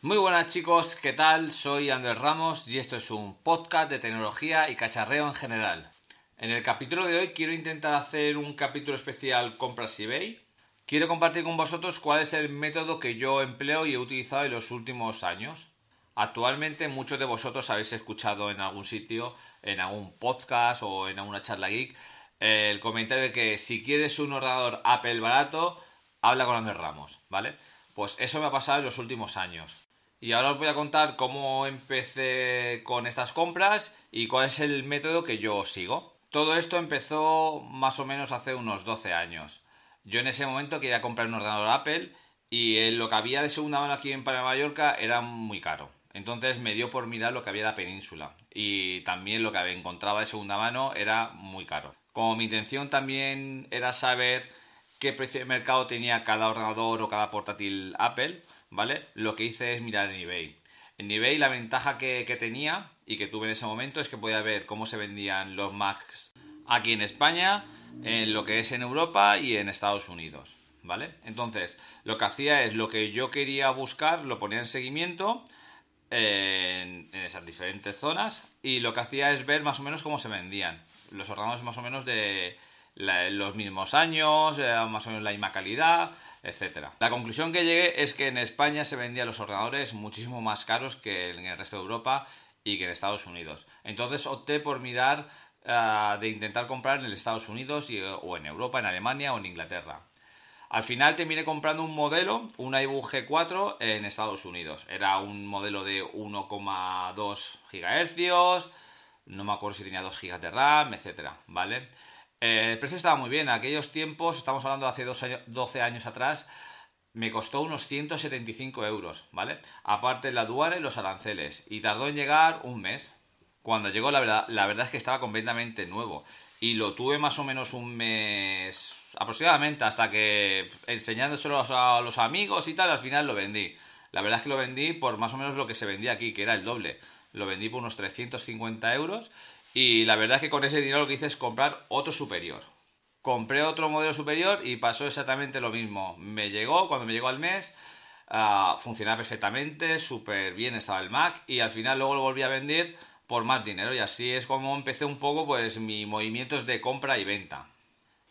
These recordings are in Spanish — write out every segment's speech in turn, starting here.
Muy buenas chicos, ¿qué tal? Soy Andrés Ramos y esto es un podcast de tecnología y cacharreo en general. En el capítulo de hoy quiero intentar hacer un capítulo especial compras eBay. Quiero compartir con vosotros cuál es el método que yo empleo y he utilizado en los últimos años. Actualmente muchos de vosotros habéis escuchado en algún sitio, en algún podcast o en alguna charla geek, el comentario de que si quieres un ordenador Apple barato, habla con Andrés Ramos, ¿vale? Pues eso me ha pasado en los últimos años. Y ahora os voy a contar cómo empecé con estas compras y cuál es el método que yo sigo. Todo esto empezó más o menos hace unos 12 años. Yo en ese momento quería comprar un ordenador Apple y lo que había de segunda mano aquí en Palma Mallorca era muy caro. Entonces me dio por mirar lo que había de la península y también lo que encontraba de segunda mano era muy caro. Como mi intención también era saber qué precio de mercado tenía cada ordenador o cada portátil Apple, ¿vale? Lo que hice es mirar en eBay. En eBay la ventaja que, tenía y que tuve en ese momento es que podía ver cómo se vendían los Macs aquí en España, en lo que es en Europa y en Estados Unidos, ¿vale? Entonces, lo que hacía es lo que yo quería buscar, lo ponía en seguimiento en, esas diferentes zonas y lo que hacía es ver más o menos cómo se vendían los ordenadores más o menos de los mismos años, eh, más o menos la misma calidad, etcétera. La conclusión que llegué es que en España se vendían los ordenadores muchísimo más caros que en el resto de Europa y que en Estados Unidos. Entonces opté por mirar eh, de intentar comprar en Estados Unidos o en Europa, en Alemania o en Inglaterra. Al final terminé comprando un modelo, un iBook G4 en Estados Unidos. Era un modelo de 1,2 GHz, no me acuerdo si tenía 2 GB de RAM, etcétera, ¿vale? Eh, el precio estaba muy bien. En aquellos tiempos, estamos hablando de hace 12 años atrás, me costó unos 175 euros, ¿vale? Aparte la aduana y los aranceles. Y tardó en llegar un mes. Cuando llegó, la verdad, la verdad es que estaba completamente nuevo. Y lo tuve más o menos un mes aproximadamente, hasta que enseñándoselo a los amigos y tal, al final lo vendí. La verdad es que lo vendí por más o menos lo que se vendía aquí, que era el doble. Lo vendí por unos 350 euros y la verdad es que con ese dinero lo que hice es comprar otro superior. Compré otro modelo superior y pasó exactamente lo mismo. Me llegó, cuando me llegó al mes, uh, funcionaba perfectamente, súper bien estaba el Mac y al final luego lo volví a vender por más dinero y así es como empecé un poco pues mi movimientos de compra y venta.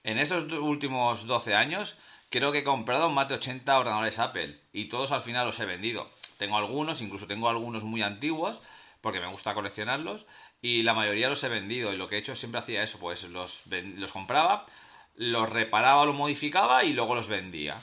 En estos últimos 12 años creo que he comprado más de 80 ordenadores Apple y todos al final los he vendido. Tengo algunos, incluso tengo algunos muy antiguos porque me gusta coleccionarlos y la mayoría los he vendido y lo que he hecho siempre hacía eso, pues los, los compraba, los reparaba, los modificaba y luego los vendía.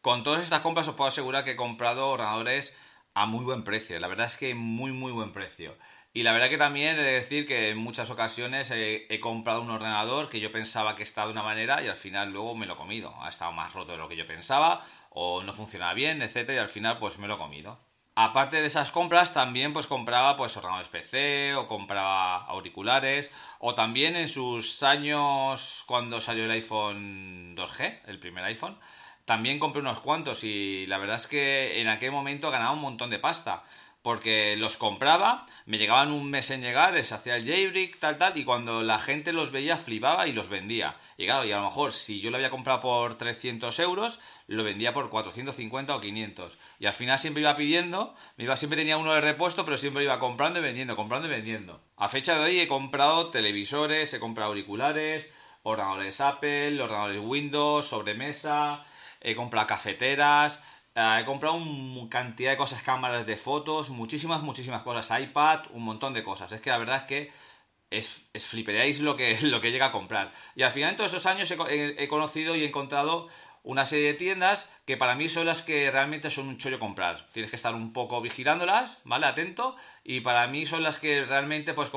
Con todas estas compras os puedo asegurar que he comprado ordenadores a muy buen precio, la verdad es que muy muy buen precio. Y la verdad que también he de decir que en muchas ocasiones he, comprado un ordenador que yo pensaba que estaba de una manera y al final luego me lo he comido. Ha estado más roto de lo que yo pensaba o no funcionaba bien, etcétera, y al final pues me lo he comido. Aparte de esas compras, también pues compraba pues ordenadores PC o compraba auriculares o también en sus años cuando salió el iPhone 2G, el primer iPhone, también compré unos cuantos y la verdad es que en aquel momento ganaba un montón de pasta porque los compraba, me llegaban un mes en llegar, les hacía el jailbreak, tal, tal, y cuando la gente los veía flipaba y los vendía. Y claro, y a lo mejor si yo lo había comprado por 300 euros, lo vendía por 450 o 500. Y al final siempre iba pidiendo, me iba, siempre tenía uno de repuesto, pero siempre iba comprando y vendiendo, comprando y vendiendo. A fecha de hoy he comprado televisores, he comprado auriculares, ordenadores Apple, ordenadores Windows, sobremesa, he comprado cafeteras, eh, he comprado una cantidad de cosas, cámaras de fotos, muchísimas, muchísimas cosas, iPad, un montón de cosas. Es que la verdad es que es, es fliperíais lo que, lo que llega a comprar. Y al final, en todos estos años, he, he- he conocido y he encontrado una serie de tiendas que para mí son las que realmente son un chollo comprar. Tienes que estar un poco vigilándolas, ¿vale? Atento. Y para mí son las que realmente pues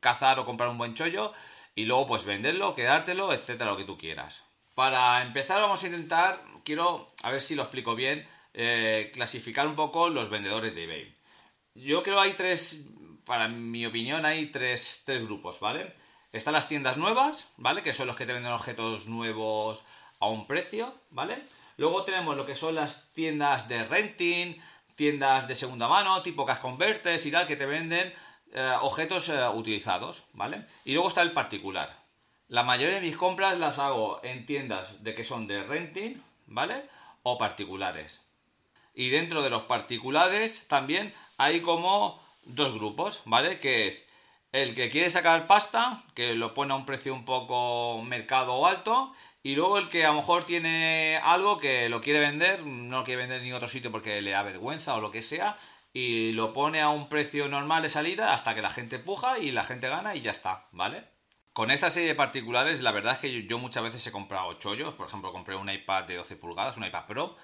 cazar o comprar un buen chollo y luego pues venderlo, quedártelo, etcétera, lo que tú quieras. Para empezar vamos a intentar, quiero, a ver si lo explico bien, eh, clasificar un poco los vendedores de eBay. Yo creo hay tres, para mi opinión, hay tres, tres grupos, ¿vale? Están las tiendas nuevas, ¿vale? Que son los que te venden objetos nuevos a un precio, ¿vale? Luego tenemos lo que son las tiendas de renting, tiendas de segunda mano, tipo Cash Converters y tal, que te venden eh, objetos eh, utilizados, ¿vale? Y luego está el particular. La mayoría de mis compras las hago en tiendas de que son de renting, ¿vale? O particulares. Y dentro de los particulares también hay como dos grupos, ¿vale? Que es el que quiere sacar pasta, que lo pone a un precio un poco mercado o alto, y luego el que a lo mejor tiene algo que lo quiere vender, no lo quiere vender en ningún otro sitio porque le da vergüenza o lo que sea, y lo pone a un precio normal de salida hasta que la gente puja y la gente gana y ya está, ¿vale? Con esta serie de particulares, la verdad es que yo, muchas veces he comprado chollos. Por ejemplo, compré un iPad de 12 pulgadas, un iPad Pro,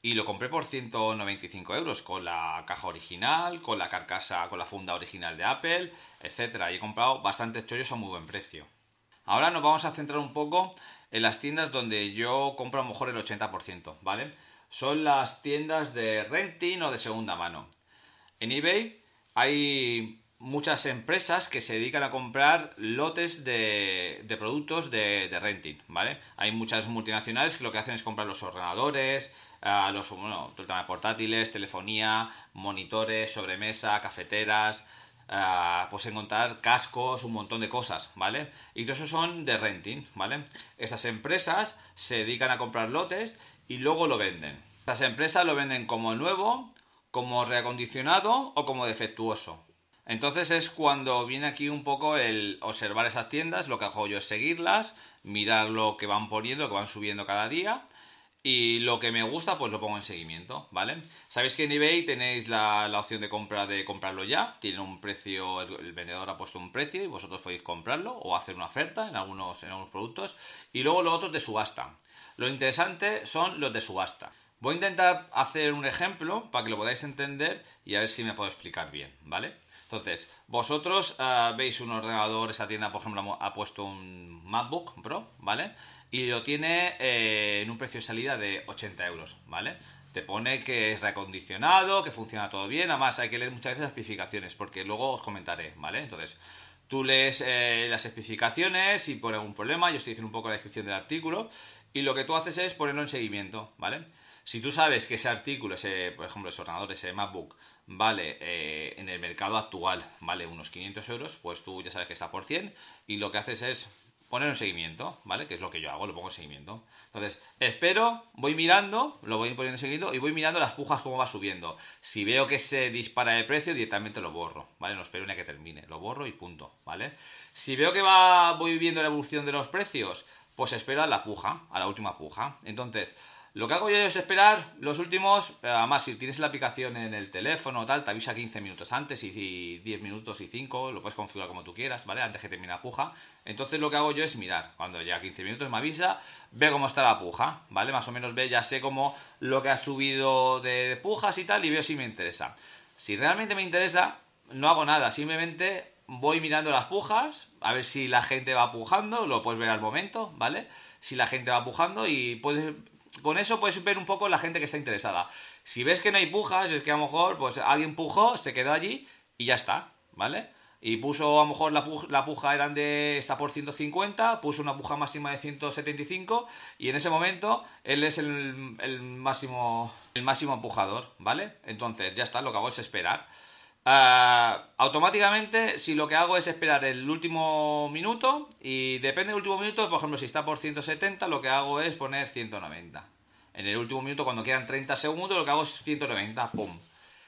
y lo compré por 195 euros, con la caja original, con la carcasa, con la funda original de Apple, etcétera. Y he comprado bastantes chollos a muy buen precio. Ahora nos vamos a centrar un poco en las tiendas donde yo compro a lo mejor el 80%, ¿vale? Son las tiendas de renting o de segunda mano. En eBay hay muchas empresas que se dedican a comprar lotes de, productos de, renting, ¿vale? Hay muchas multinacionales que lo que hacen es comprar los ordenadores, los portátiles, telefonía, monitores, sobremesa, cafeteras, ah, pues encontrar cascos, un montón de cosas, ¿vale? Y todo eso son de renting, ¿vale? Estas empresas se dedican a comprar lotes y luego lo venden. Estas empresas lo venden como nuevo, como reacondicionado o como defectuoso. Entonces es cuando viene aquí un poco el observar esas tiendas, lo que hago yo es seguirlas, mirar lo que van poniendo, lo que van subiendo cada día y lo que me gusta pues lo pongo en seguimiento, ¿vale? Sabéis que en eBay tenéis la, la opción de compra de comprarlo ya, tiene un precio, el, vendedor ha puesto un precio y vosotros podéis comprarlo o hacer una oferta en algunos, en algunos productos y luego los otros de subasta. Lo interesante son los de subasta. Voy a intentar hacer un ejemplo para que lo podáis entender y a ver si me puedo explicar bien, ¿vale? Entonces, vosotros ah, veis un ordenador, esa tienda, por ejemplo, ha puesto un MacBook Pro, ¿vale? Y lo tiene eh, en un precio de salida de 80 euros, ¿vale? Te pone que es reacondicionado, que funciona todo bien, además hay que leer muchas veces las especificaciones, porque luego os comentaré, ¿vale? Entonces, tú lees eh, las especificaciones, si pone algún problema, yo estoy diciendo un poco la descripción del artículo, y lo que tú haces es ponerlo en seguimiento, ¿vale? Si tú sabes que ese artículo, ese, por ejemplo, ese ordenador, ese MacBook, vale eh, en el mercado actual, vale unos 500 euros, pues tú ya sabes que está por 100 y lo que haces es poner en seguimiento, ¿vale? Que es lo que yo hago, lo pongo en seguimiento. Entonces, espero, voy mirando, lo voy poniendo en seguimiento y voy mirando las pujas cómo va subiendo. Si veo que se dispara de precio, directamente lo borro, ¿vale? No espero ni a que termine, lo borro y punto, ¿vale? Si veo que va, voy viendo la evolución de los precios, pues espero a la puja, a la última puja. Entonces, lo que hago yo es esperar los últimos, eh, además si tienes la aplicación en el teléfono o tal, te avisa 15 minutos antes y, y 10 minutos y 5, lo puedes configurar como tú quieras, ¿vale? Antes que termine la puja. Entonces lo que hago yo es mirar, cuando llega 15 minutos me avisa, ve cómo está la puja, ¿vale? Más o menos ve, ya sé cómo lo que ha subido de pujas y tal y veo si me interesa. Si realmente me interesa, no hago nada, simplemente voy mirando las pujas, a ver si la gente va pujando, lo puedes ver al momento, ¿vale? Si la gente va pujando y puedes con eso puedes ver un poco la gente que está interesada. Si ves que no hay pujas, es que a lo mejor pues alguien pujó, se quedó allí y ya está, ¿vale? Y puso a lo mejor la puja, la puja de está por 150, puso una puja máxima de 175 y en ese momento él es el, el máximo el máximo empujador, ¿vale? Entonces ya está, lo que hago es esperar. Uh, automáticamente, si lo que hago es esperar el último minuto, y depende del último minuto, por ejemplo, si está por 170, lo que hago es poner 190. En el último minuto, cuando quedan 30 segundos, lo que hago es 190, ¡pum!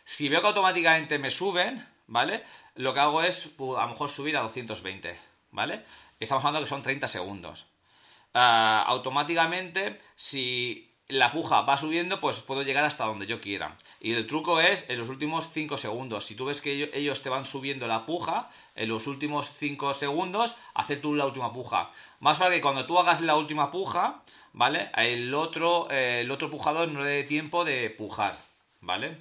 Si veo que automáticamente me suben, ¿vale? Lo que hago es pues, a lo mejor subir a 220, ¿vale? Estamos hablando que son 30 segundos. Uh, automáticamente, si la puja va subiendo, pues puedo llegar hasta donde yo quiera. Y el truco es en los últimos 5 segundos. Si tú ves que ellos te van subiendo la puja, en los últimos 5 segundos, hacer tú la última puja. Más para que cuando tú hagas la última puja, ¿vale? El otro, eh, el otro pujador no le dé tiempo de pujar, ¿vale?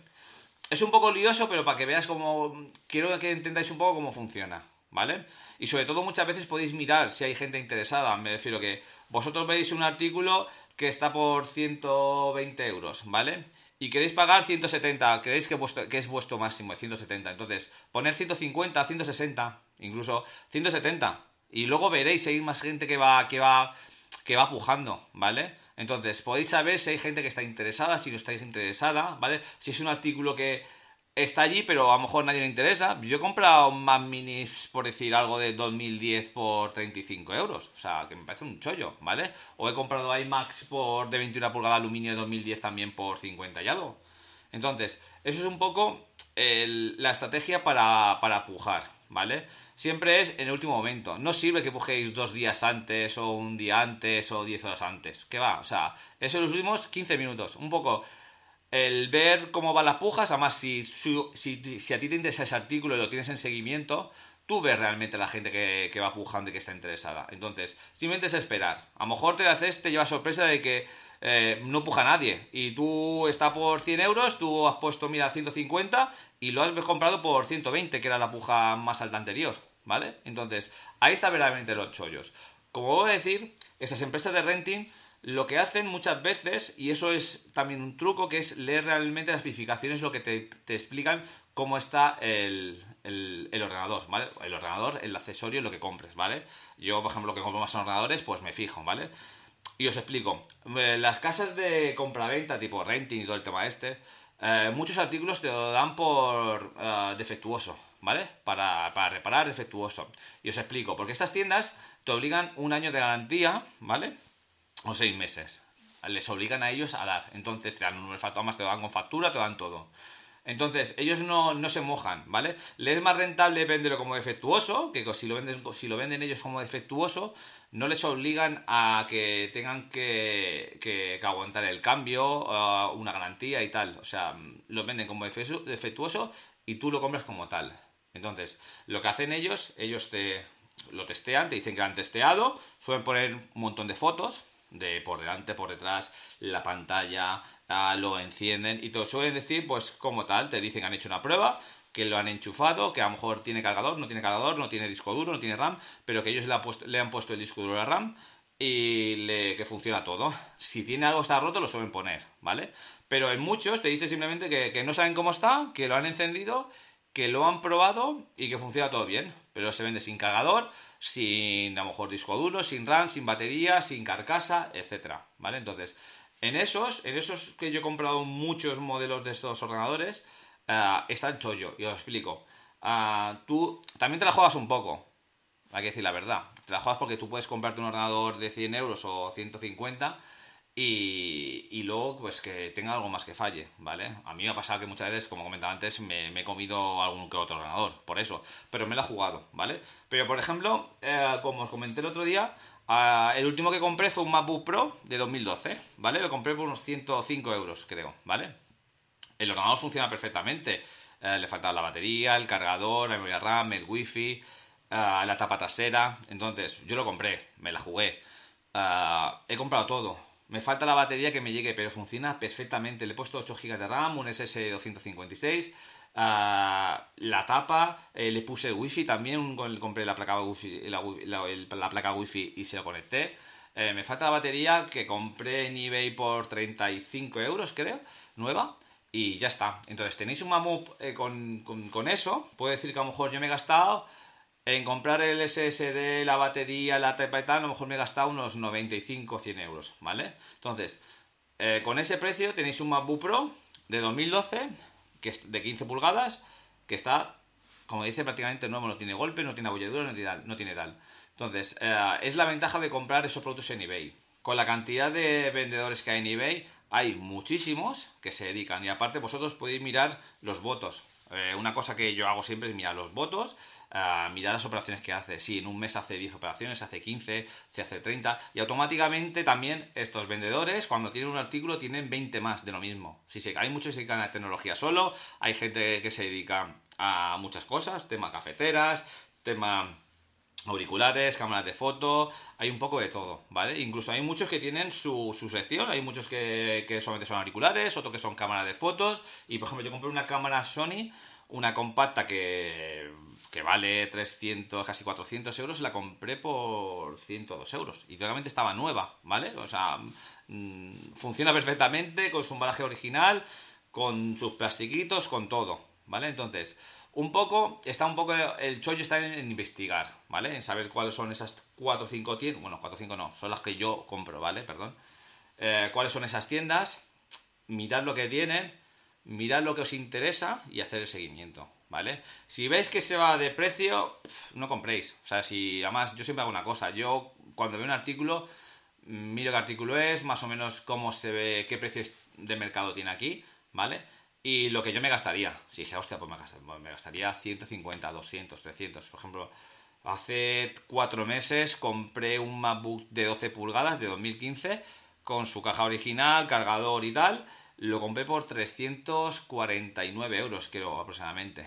Es un poco lioso, pero para que veas cómo... Quiero que entendáis un poco cómo funciona, ¿vale? Y sobre todo muchas veces podéis mirar si hay gente interesada. Me refiero que vosotros veis un artículo que está por 120 euros, ¿vale? Y queréis pagar 170, creéis que, que es vuestro máximo, 170. Entonces, poner 150, 160, incluso 170. Y luego veréis si hay más gente que va, que va, que va pujando, ¿vale? Entonces, podéis saber si hay gente que está interesada, si no estáis interesada, ¿vale? Si es un artículo que está allí, pero a lo mejor nadie le interesa. Yo he comprado Mac Minis, por decir algo, de 2010 por 35 euros. O sea, que me parece un chollo, ¿vale? O he comprado iMacs por de 21 pulgadas aluminio de 2010 también por 50 y algo. Entonces, eso es un poco la estrategia para, para pujar, ¿vale? Siempre es en el último momento. No sirve que pujéis dos días antes o un día antes o 10 horas antes. ¿Qué va? O sea, eso los últimos 15 minutos. Un poco el ver cómo van las pujas, además si, si, a ti te interesa ese artículo y lo tienes en seguimiento, tú ves realmente la gente que, va pujando y que está interesada. Entonces, simplemente es esperar. A lo mejor te haces, te lleva sorpresa de que eh, no puja nadie y tú está por 100 euros, tú has puesto, mira, 150 y lo has comprado por 120, que era la puja más alta anterior, ¿vale? Entonces, ahí está verdaderamente los chollos. Como voy a decir, esas empresas de renting lo que hacen muchas veces, y eso es también un truco, que es leer realmente las especificaciones, lo que te, explican cómo está el, ordenador, ¿vale? El ordenador, el accesorio, lo que compres, ¿vale? Yo, por ejemplo, lo que compro más en ordenadores, pues me fijo, ¿vale? Y os explico. Eh, las casas de compra-venta, tipo renting y todo el tema este, eh, muchos artículos te lo dan por eh, defectuoso, ¿vale? Para, para reparar defectuoso. Y os explico, porque estas tiendas te obligan un año de garantía, ¿vale? O seis meses. Les obligan a ellos a dar. Entonces te dan un número de te dan con factura, te dan todo. Entonces, ellos no, se mojan, ¿vale? Les es más rentable venderlo como defectuoso, que si lo, venden, si lo venden ellos como defectuoso, no les obligan a que tengan que, que, aguantar el cambio, uh, una garantía y tal. O sea, lo venden como defectuoso y tú lo compras como tal. Entonces, lo que hacen ellos, ellos te lo testean, te dicen que lo han testeado, suelen poner un montón de fotos, de por delante, por detrás, la pantalla, ah, lo encienden y te suelen decir, pues como tal, te dicen que han hecho una prueba, que lo han enchufado, que a lo mejor tiene cargador, no tiene cargador, no tiene disco duro, no tiene RAM, pero que ellos le, han puesto el disco duro a la RAM y le, que funciona todo. Si tiene algo está roto, lo suelen poner, ¿vale? Pero en muchos te dice simplemente que, que no saben cómo está, que lo han encendido, que lo han probado y que funciona todo bien, pero se vende sin cargador, sin a lo mejor disco duro, sin RAM, sin batería, sin carcasa, etcétera, ¿vale? Entonces, en esos, en esos que yo he comprado muchos modelos de estos ordenadores, uh, está el chollo, y os explico. Uh, tú también te la juegas un poco, hay que decir la verdad. Te la juegas porque tú puedes comprarte un ordenador de 100 euros o 150 y, luego pues que tenga algo más que falle, ¿vale? A mí me ha pasado que muchas veces, como comentaba antes, me, he comido algún que otro ordenador, por eso, pero me lo he jugado, ¿vale? Pero por ejemplo, eh, como os comenté el otro día, ah, el último que compré fue un MacBook Pro de 2012, ¿vale? Lo compré por unos 105 euros, creo, ¿vale? El ordenador funciona perfectamente, eh, le faltaba la batería, el cargador, la memoria RAM, el wifi, eh, la tapa trasera, entonces yo lo compré, me la jugué, he comprado todo, me falta la batería que me llegue, pero funciona perfectamente. Le he puesto 8 GB de RAM, un SS 256. Ah, la tapa, eh, le puse wifi también, compré la placa wifi, la, placa wifi y se lo conecté. Eh, me falta la batería que compré en eBay por 35 euros, creo, nueva. Y ya está. Entonces tenéis un mamut eh, con, con, con, eso. Puedo decir que a lo mejor yo me he gastado en comprar el SSD, la batería, la tapa y tal, a lo mejor me he gastado unos 95 100 euros, ¿vale? Entonces, eh, con ese precio tenéis un MacBook Pro de 2012, que es de 15 pulgadas, que está, como dice, prácticamente nuevo, no tiene golpe, no tiene abolladura, no tiene tal. No tiene tal. Entonces, eh, es la ventaja de comprar esos productos en eBay. Con la cantidad de vendedores que hay en eBay, hay muchísimos que se dedican. Y aparte, vosotros podéis mirar los votos. Eh, una cosa que yo hago siempre es mirar los votos, uh, mirar las operaciones que hace. Si en un mes hace 10 operaciones, hace 15, se hace 30. Y automáticamente también estos vendedores, cuando tienen un artículo, tienen 20 más de lo mismo. Si sí, hay muchos que se dedican a la tecnología solo, hay gente que se dedica a muchas cosas, tema cafeteras, tema auriculares, cámaras de foto, hay un poco de todo, ¿vale? Incluso hay muchos que tienen su, su sección, hay muchos que, que, solamente son auriculares, otros que son cámaras de fotos, y por ejemplo yo compré una cámara Sony, una compacta que, que vale 300, casi 400 euros, la compré por 102 euros, y realmente estaba nueva, ¿vale? O sea, mmm, funciona perfectamente, con su embalaje original, con sus plastiquitos, con todo, ¿vale? Entonces, un poco, está un poco, el chollo está en, investigar, ¿vale? En saber cuáles son esas 4 o 5 tiendas, bueno, 4 o 5 no, son las que yo compro, ¿vale? Perdón. Eh, cuáles son esas tiendas, mirar lo que tienen, mirar lo que os interesa y hacer el seguimiento, ¿vale? Si veis que se va de precio, no compréis. O sea, si, además, yo siempre hago una cosa, yo cuando veo un artículo, miro qué artículo es, más o menos cómo se ve, qué precio de mercado tiene aquí, ¿vale? Y lo que yo me gastaría, si dije, hostia, pues me gastaría, me gastaría 150, 200, 300. Por ejemplo, hace cuatro meses compré un MacBook de 12 pulgadas de 2015 con su caja original, cargador y tal. Lo compré por 349 euros, creo, aproximadamente.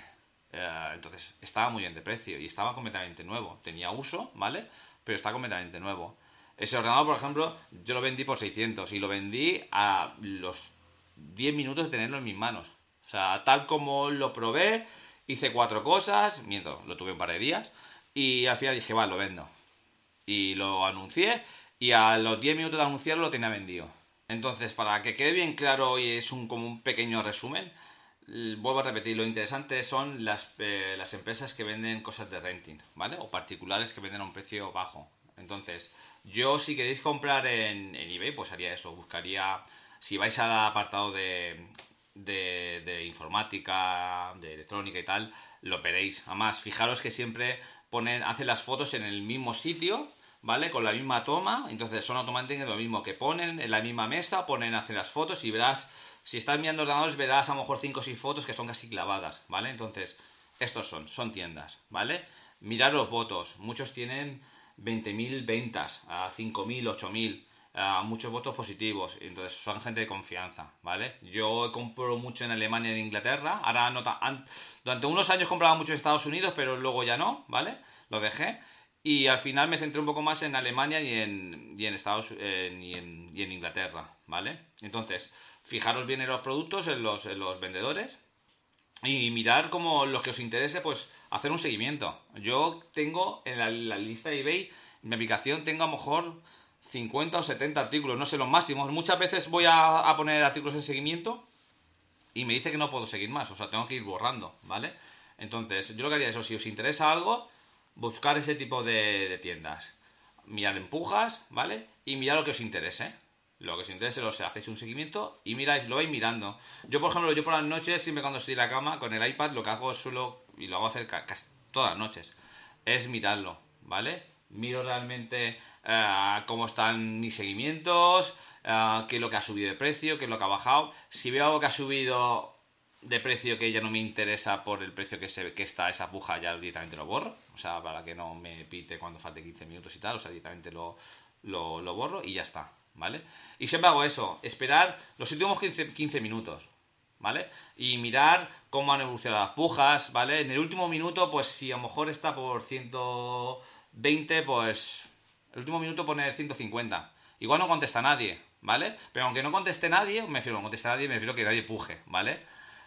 Eh, entonces, estaba muy bien de precio y estaba completamente nuevo. Tenía uso, ¿vale? Pero está completamente nuevo. Ese ordenador, por ejemplo, yo lo vendí por 600 y lo vendí a los 10 minutos de tenerlo en mis manos. O sea, tal como lo probé, hice cuatro cosas, miento, lo tuve un par de días, y al final dije, va, lo vendo. Y lo anuncié, y a los 10 minutos de anunciarlo lo tenía vendido. Entonces, para que quede bien claro y es un, como un pequeño resumen, vuelvo a repetir, lo interesante son las, eh, las empresas que venden cosas de renting, ¿vale? O particulares que venden a un precio bajo. Entonces, yo si queréis comprar en, eBay, pues haría eso, buscaría si vais al apartado de, de, de, informática, de electrónica y tal, lo veréis. Además, fijaros que siempre ponen, hacen las fotos en el mismo sitio, ¿vale? Con la misma toma, entonces son automáticamente lo mismo que ponen en la misma mesa, ponen, hacen las fotos y verás, si estás mirando ordenadores, verás a lo mejor 5 o 6 fotos que son casi clavadas, ¿vale? Entonces, estos son, son tiendas, ¿vale? Mirad los votos, muchos tienen 20.000 ventas, a 5.000, 8.000 uh, muchos votos positivos. Entonces son gente de confianza, ¿vale? Yo compro mucho en Alemania y en Inglaterra. Ahora no durante unos años compraba mucho en Estados Unidos, pero luego ya no, ¿vale? Lo dejé. Y al final me centré un poco más en Alemania y en, y en Estados eh, y, en, Inglaterra, ¿vale? Entonces, fijaros bien en los productos, en los, en los vendedores y mirar como los que os interese, pues hacer un seguimiento. Yo tengo en la, lista de eBay, en mi aplicación tengo a lo mejor 50 o 70 artículos, no sé los máximos. Muchas veces voy a, poner artículos en seguimiento y me dice que no puedo seguir más, o sea, tengo que ir borrando, ¿vale? Entonces, yo lo que haría es eso, si os interesa algo, buscar ese tipo de, tiendas. Mirar empujas, ¿vale? Y mirar lo que os interese. Lo que os interese, lo hacéis un seguimiento y miráis, lo vais mirando. Yo, por ejemplo, yo por las noches, siempre cuando estoy en la cama, con el iPad, lo que hago es solo, y lo hago hacer casi todas las noches, es mirarlo, ¿vale? Miro realmente uh, cómo están mis seguimientos, uh, qué es lo que ha subido de precio, qué es lo que ha bajado. Si veo algo que ha subido de precio que ya no me interesa por el precio que, se, que está esa puja, ya directamente lo borro. O sea, para que no me pite cuando falte 15 minutos y tal, o sea, directamente lo, lo, borro y ya está, ¿vale? Y siempre hago eso, esperar los últimos 15, 15 minutos. ¿vale? Y mirar cómo han evolucionado las pujas, ¿vale? En el último minuto, pues si a lo mejor está por 120, pues el último minuto pone 150. Igual no contesta nadie, ¿vale? Pero aunque no conteste nadie, me refiero, no conteste nadie, me refiero que nadie puje, ¿vale?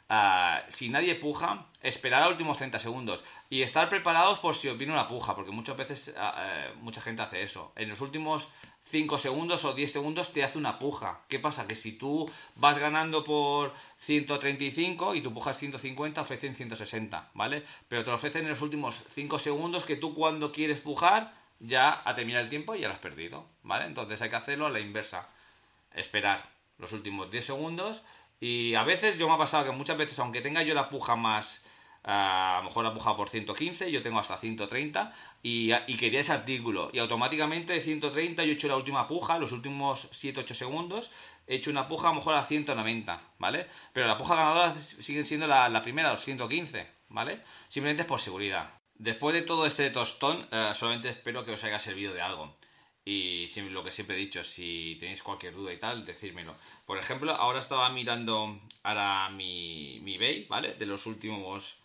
Uh, si nadie puja, esperar a los últimos 30 segundos y estar preparados por si os viene una puja, porque muchas veces uh, uh, mucha gente hace eso. En los últimos 5 segundos o 10 segundos te hace una puja. ¿Qué pasa? Que si tú vas ganando por 135 y tu puja es 150, ofrecen 160, ¿vale? Pero te lo ofrecen en los últimos 5 segundos que tú cuando quieres pujar ya ha terminado el tiempo y ya lo has perdido, ¿vale? Entonces hay que hacerlo a la inversa. Esperar los últimos 10 segundos y a veces yo me ha pasado que muchas veces, aunque tenga yo la puja más, a lo mejor la puja por 115, yo tengo hasta 130 y, y quería ese artículo. Y automáticamente de 130 yo he hecho la última puja, los últimos 7-8 segundos, he hecho una puja a lo mejor a 190, ¿vale? Pero la puja ganadora sigue siendo la, la primera, los 115, ¿vale? Simplemente es por seguridad. Después de todo este tostón, eh, solamente espero que os haya servido de algo. Y lo que siempre he dicho, si tenéis cualquier duda y tal, decírmelo. Por ejemplo, ahora estaba mirando ahora mi, mi eBay, ¿vale? De los últimos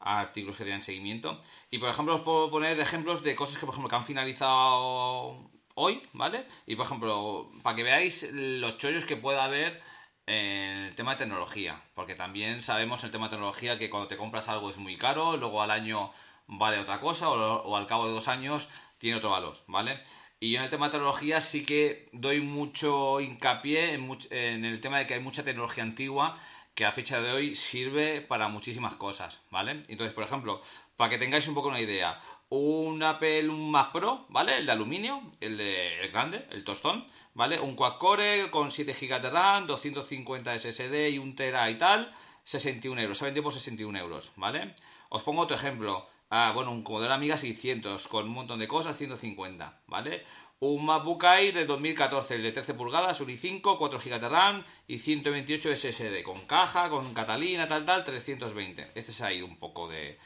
artículos que tenían seguimiento. Y por ejemplo, os puedo poner ejemplos de cosas que, por ejemplo, que han finalizado hoy, ¿vale? Y por ejemplo, para que veáis los chollos que pueda haber en el tema de tecnología. Porque también sabemos en el tema de tecnología que cuando te compras algo es muy caro, luego al año vale otra cosa, o al cabo de dos años tiene otro valor, ¿vale? Y yo en el tema de tecnología sí que doy mucho hincapié en, much- en el tema de que hay mucha tecnología antigua que a fecha de hoy sirve para muchísimas cosas, ¿vale? Entonces, por ejemplo, para que tengáis un poco una idea, un Apple un Mac Pro, ¿vale? El de aluminio, el, de, grande, el tostón, ¿vale? Un quad core con 7 GB de RAM, 250 SSD y 1 Tera y tal, 61 euros, se vende por 61 euros, ¿vale? Os pongo otro ejemplo, ah, bueno, un Commodore Amiga 600 con un montón de cosas, 150, ¿vale? Un MacBook Air de 2014, el de 13 pulgadas, un i5, 4 GB de RAM y 128 SSD, con caja, con Catalina, tal, tal, 320. Este se ha ido un poco de,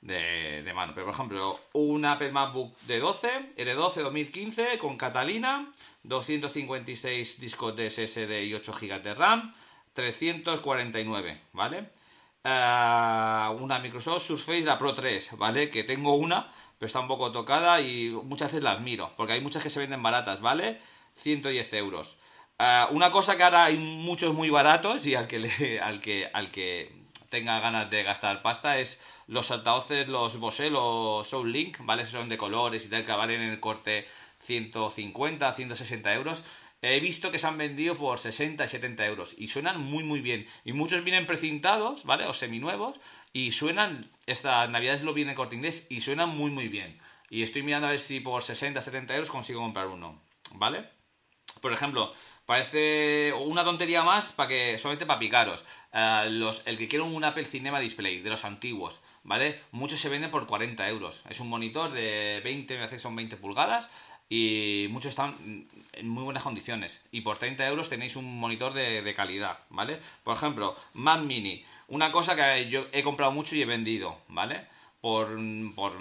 de, mano. Pero, por ejemplo, un Apple MacBook de 12, R12 2015, con Catalina, 256 discos de SSD y 8 GB de RAM, 349, ¿vale? Ah, una Microsoft Surface, la Pro 3, ¿vale? Que tengo una, pero está un poco tocada y muchas veces las miro, porque hay muchas que se venden baratas, ¿vale? 110 euros. Ah, una cosa que ahora hay muchos muy baratos y al que, le- al que, al que tenga ganas de gastar pasta es los altavoces, los Bose, los Sound Link, ¿vale? Esos son de colores y tal, que valen en el corte 150, 160 euros. He visto que se han vendido por 60 y 70 euros y suenan muy muy bien. Y muchos vienen precintados, ¿vale? O seminuevos y suenan, estas navidades lo viene corte inglés y suenan muy muy bien. Y estoy mirando a ver si por 60, 70 euros consigo comprar uno, ¿vale? Por ejemplo, parece una tontería más para que solamente para picaros. Eh, los, el que quiere un Apple Cinema Display de los antiguos, ¿vale? Muchos se venden por 40 euros. Es un monitor de 20, me parece que son 20 pulgadas y muchos están en muy buenas condiciones. Y por 30 euros tenéis un monitor de, de calidad, ¿vale? Por ejemplo, Mac Mini, una cosa que yo he comprado mucho y he vendido, ¿vale? por, por,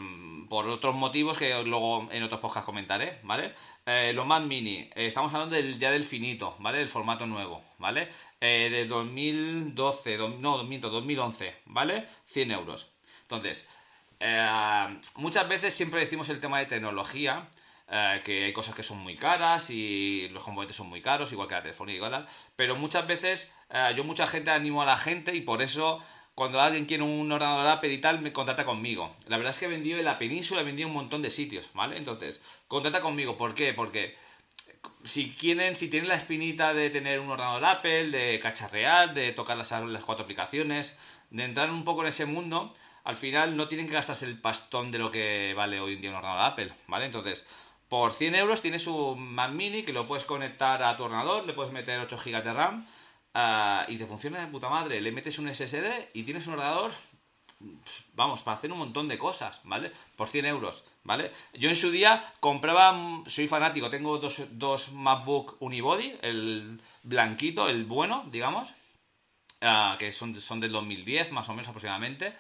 por otros motivos que luego en otros podcasts comentaré, ¿vale? Eh, los Mac Mini, eh, estamos hablando del, ya del finito, ¿vale? El formato nuevo, ¿vale? Eh, de 2012, do- no, miento, 2011, ¿vale? 100 euros. Entonces, eh, muchas veces siempre decimos el tema de tecnología, eh, que hay cosas que son muy caras y los componentes son muy caros, igual que la telefonía y tal, pero muchas veces eh, yo mucha gente animo a la gente y por eso cuando alguien quiere un ordenador Apple y tal, me contacta conmigo. La verdad es que he vendido en la península, he vendido en un montón de sitios, ¿vale? Entonces, contacta conmigo. ¿Por qué? Porque si quieren, si tienen la espinita de tener un ordenador Apple, de cacharrear, de tocar las, las cuatro aplicaciones, de entrar un poco en ese mundo, al final no tienen que gastarse el pastón de lo que vale hoy en día un ordenador Apple, ¿vale? Entonces, por 100 euros tienes un Mac Mini que lo puedes conectar a tu ordenador, le puedes meter 8 GB de RAM ah, y te funciona de puta madre. Le metes un SSD y tienes un ordenador vamos, para hacer un montón de cosas, ¿vale? Por 100 euros, ¿vale? Yo en su día compraba, soy fanático, tengo dos, dos MacBook Unibody, el blanquito, el bueno, digamos, ah, que son, son del 2010 más o menos aproximadamente.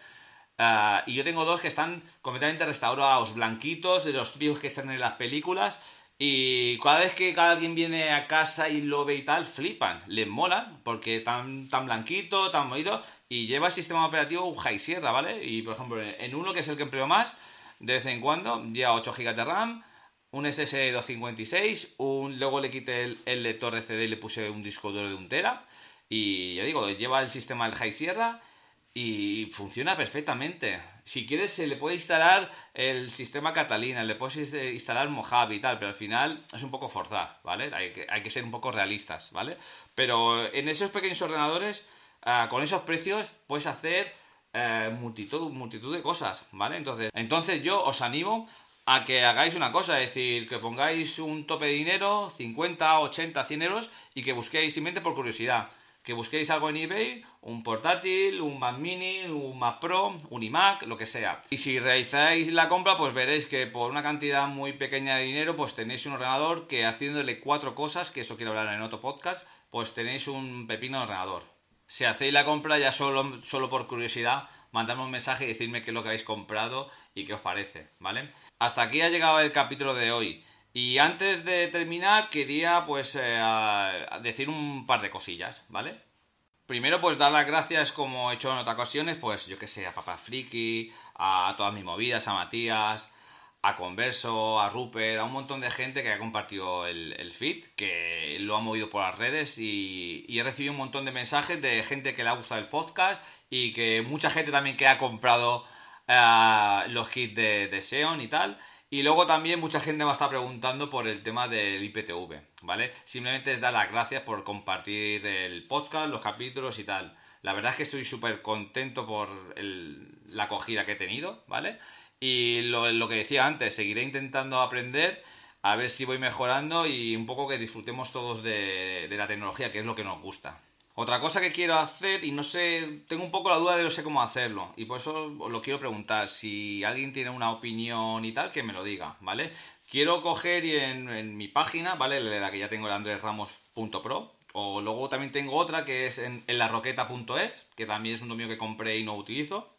Ah, y yo tengo dos que están completamente restaurados, blanquitos, de los típicos que están en las películas. Y cada vez que alguien viene a casa y lo ve y tal, flipan, les molan, porque tan, tan blanquito, tan bonito, y lleva el sistema operativo High Sierra, ¿vale? Y por ejemplo, en uno que es el que empleo más, de vez en cuando, lleva 8 GB de RAM, un SSD 256, un, luego le quité el, el lector de CD y le puse un disco duro de un tera, y ya digo, lleva el sistema del High Sierra y funciona perfectamente. Si quieres, se le puede instalar el sistema Catalina, le puedes instalar Mojave y tal, pero al final es un poco forzar, ¿vale? Hay que, hay que ser un poco realistas, ¿vale? Pero en esos pequeños ordenadores, ah, con esos precios, puedes hacer eh, multitud, multitud de cosas, ¿vale? Entonces, entonces yo os animo a que hagáis una cosa, es decir, que pongáis un tope de dinero, 50, 80, 100 euros, y que busquéis simplemente por curiosidad que busquéis algo en eBay, un portátil, un Mac Mini, un Mac Pro, un iMac, lo que sea. Y si realizáis la compra, pues veréis que por una cantidad muy pequeña de dinero, pues tenéis un ordenador que haciéndole cuatro cosas, que eso quiero hablar en otro podcast, pues tenéis un pepino de ordenador. Si hacéis la compra ya solo, solo por curiosidad, mandadme un mensaje y decirme qué es lo que habéis comprado y qué os parece, ¿vale? Hasta aquí ha llegado el capítulo de hoy. Y antes de terminar, quería pues eh, decir un par de cosillas, ¿vale? Primero, pues dar las gracias, como he hecho en otras ocasiones, pues yo que sé, a Papá Friki, a todas mis movidas, a Matías, a Converso, a Rupert, a un montón de gente que ha compartido el, feed, que lo ha movido por las redes y, he recibido un montón de mensajes de gente que le ha gustado el podcast y que mucha gente también que ha comprado eh, los kits de, de Xeon y tal. Y luego también mucha gente me está preguntando por el tema del IPTV, ¿vale? Simplemente es dar las gracias por compartir el podcast, los capítulos y tal. La verdad es que estoy súper contento por la acogida que he tenido, ¿vale? Y lo, que decía antes, seguiré intentando aprender, a ver si voy mejorando y un poco que disfrutemos todos de la tecnología, que es lo que nos gusta. Otra cosa que quiero hacer, y no sé, tengo un poco la duda de no sé cómo hacerlo, y por eso os lo quiero preguntar, si alguien tiene una opinión y tal, que me lo diga, ¿vale? Quiero coger y en, mi página, ¿vale? La que ya tengo, el andresramos.pro, o luego también tengo otra que es en, en que también es un dominio que compré y no utilizo,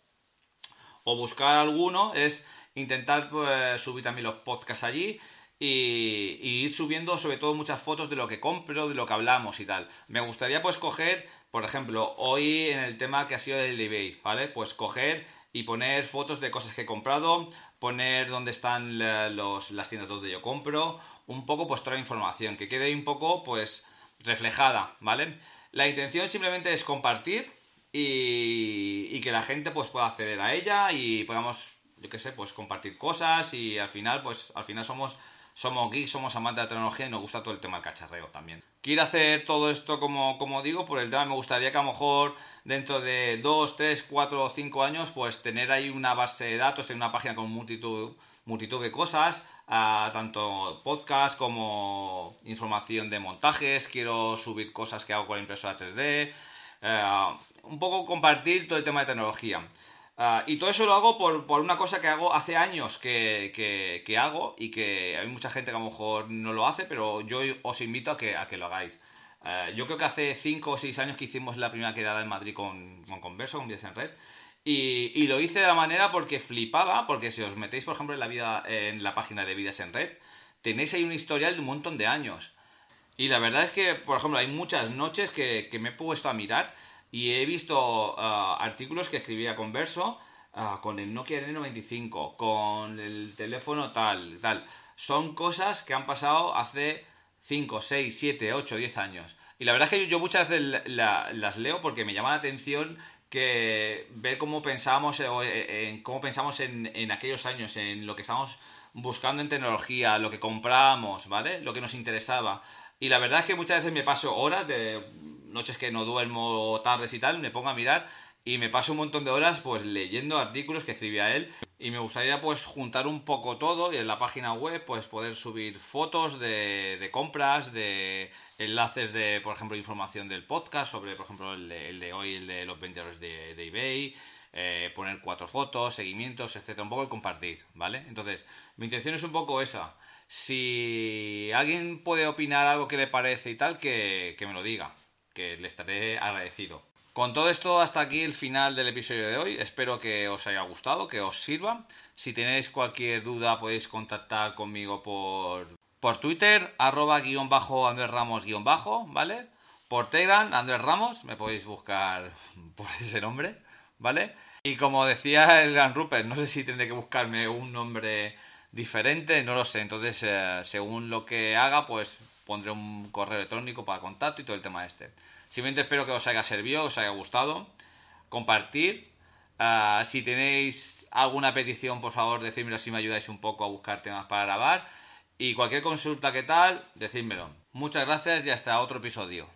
o buscar alguno, es intentar pues, subir también los podcasts allí, y, ir subiendo sobre todo muchas fotos de lo que compro, de lo que hablamos y tal. Me gustaría pues coger, por ejemplo, hoy en el tema que ha sido el eBay, ¿vale? Pues coger y poner fotos de cosas que he comprado, poner dónde están los, las tiendas donde yo compro, un poco pues toda la información, que quede un poco pues reflejada, ¿vale? La intención simplemente es compartir y, y que la gente pues pueda acceder a ella y podamos, yo qué sé, pues compartir cosas y al final pues al final somos somos geeks, somos amantes de la tecnología y nos gusta todo el tema del cacharreo también. Quiero hacer todo esto como, como digo, por el tema me gustaría que a lo mejor dentro de 2, 3, 4 o 5 años, pues tener ahí una base de datos, tener una página con multitud, multitud de cosas, tanto podcast como información de montajes, quiero subir cosas que hago con la impresora 3D, eh, un poco compartir todo el tema de tecnología. Ah, y todo eso lo hago por, por, una cosa que hago hace años que, que, hago y que hay mucha gente que a lo mejor no lo hace, pero yo os invito a que, a que lo hagáis. Ah, yo creo que hace 5 o 6 años que hicimos la primera quedada en Madrid con, con Converso, con Vidas en Red. Y, y, lo hice de la manera porque flipaba, porque si os metéis, por ejemplo, en la, vida, en la página de Vidas en Red, tenéis ahí un historial de un montón de años. Y la verdad es que, por ejemplo, hay muchas noches que, que me he puesto a mirar y he visto ah, artículos que escribía con Verso, ah, con el Nokia N95, con el teléfono tal, tal. Son cosas que han pasado hace 5, 6, 7, 8, 10 años. Y la verdad es que yo, muchas veces las leo porque me llama la atención que ver cómo pensábamos eh, eh, en cómo pensamos en, en, aquellos años, en lo que estábamos buscando en tecnología, lo que comprábamos, ¿vale? Lo que nos interesaba. Y la verdad es que muchas veces me paso horas de noches que no duermo tardes y tal, me pongo a mirar y me paso un montón de horas pues leyendo artículos que escribía él y me gustaría pues juntar un poco todo y en la página web pues poder subir fotos de, compras, de enlaces de por ejemplo información del podcast sobre por ejemplo el de, hoy, el de los vendedores de, de eBay, eh, poner cuatro fotos, seguimientos, etcétera, un poco el compartir, ¿vale? Entonces, mi intención es un poco esa. Si alguien puede opinar algo que le parece y tal, que, que me lo diga que le estaré agradecido. Con todo esto, hasta aquí el final del episodio de hoy. Espero que os haya gustado, que os sirva. Si tenéis cualquier duda, podéis contactar conmigo por, por Twitter, arroba guion bajo Andrés Ramos guion bajo, ¿vale? Por Telegram, Andrés Ramos, me podéis buscar por ese nombre, ¿vale? Y como decía el gran Rupert, no sé si tendré que buscarme un nombre diferente, no lo sé. Entonces, eh, según lo que haga, pues pondré un correo electrónico para contacto y todo el tema este. Simplemente espero que os haya servido, os haya gustado. Compartir. Ah, si tenéis alguna petición, por favor, decídmelo si me ayudáis un poco a buscar temas para grabar. Y cualquier consulta que tal, decídmelo. Muchas gracias y hasta otro episodio.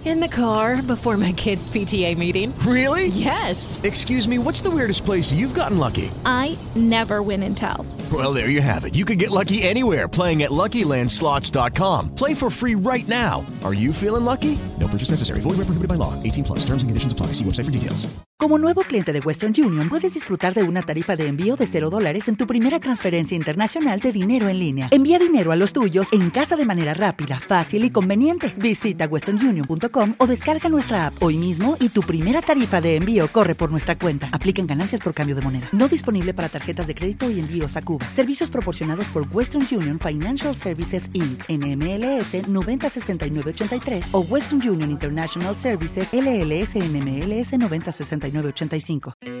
In the car before my kids' PTA meeting. Really? Yes. Excuse me, what's the weirdest place you've gotten lucky? I never win and tell. Well, there you have it. You can get lucky anywhere playing at LuckyLandSlots.com. Play for free right now. Are you feeling lucky? No purchase necessary. Void where prohibited by law. 18 plus. Terms and conditions apply. See website for details. Como nuevo cliente de Western Union, puedes disfrutar de una tarifa de envío de 0 dólares en tu primera transferencia internacional de dinero en línea. Envía dinero a los tuyos en casa de manera rápida, fácil y conveniente. Visita westernunion.com o descarga nuestra app hoy mismo y tu primera tarifa de envío corre por nuestra cuenta. Aplican ganancias por cambio de moneda. No disponible para tarjetas de crédito y envíos a Cuba. Servicios proporcionados por Western Union Financial Services Inc. NMLS 906983 o Western Union International Services LLS NMLS 906985.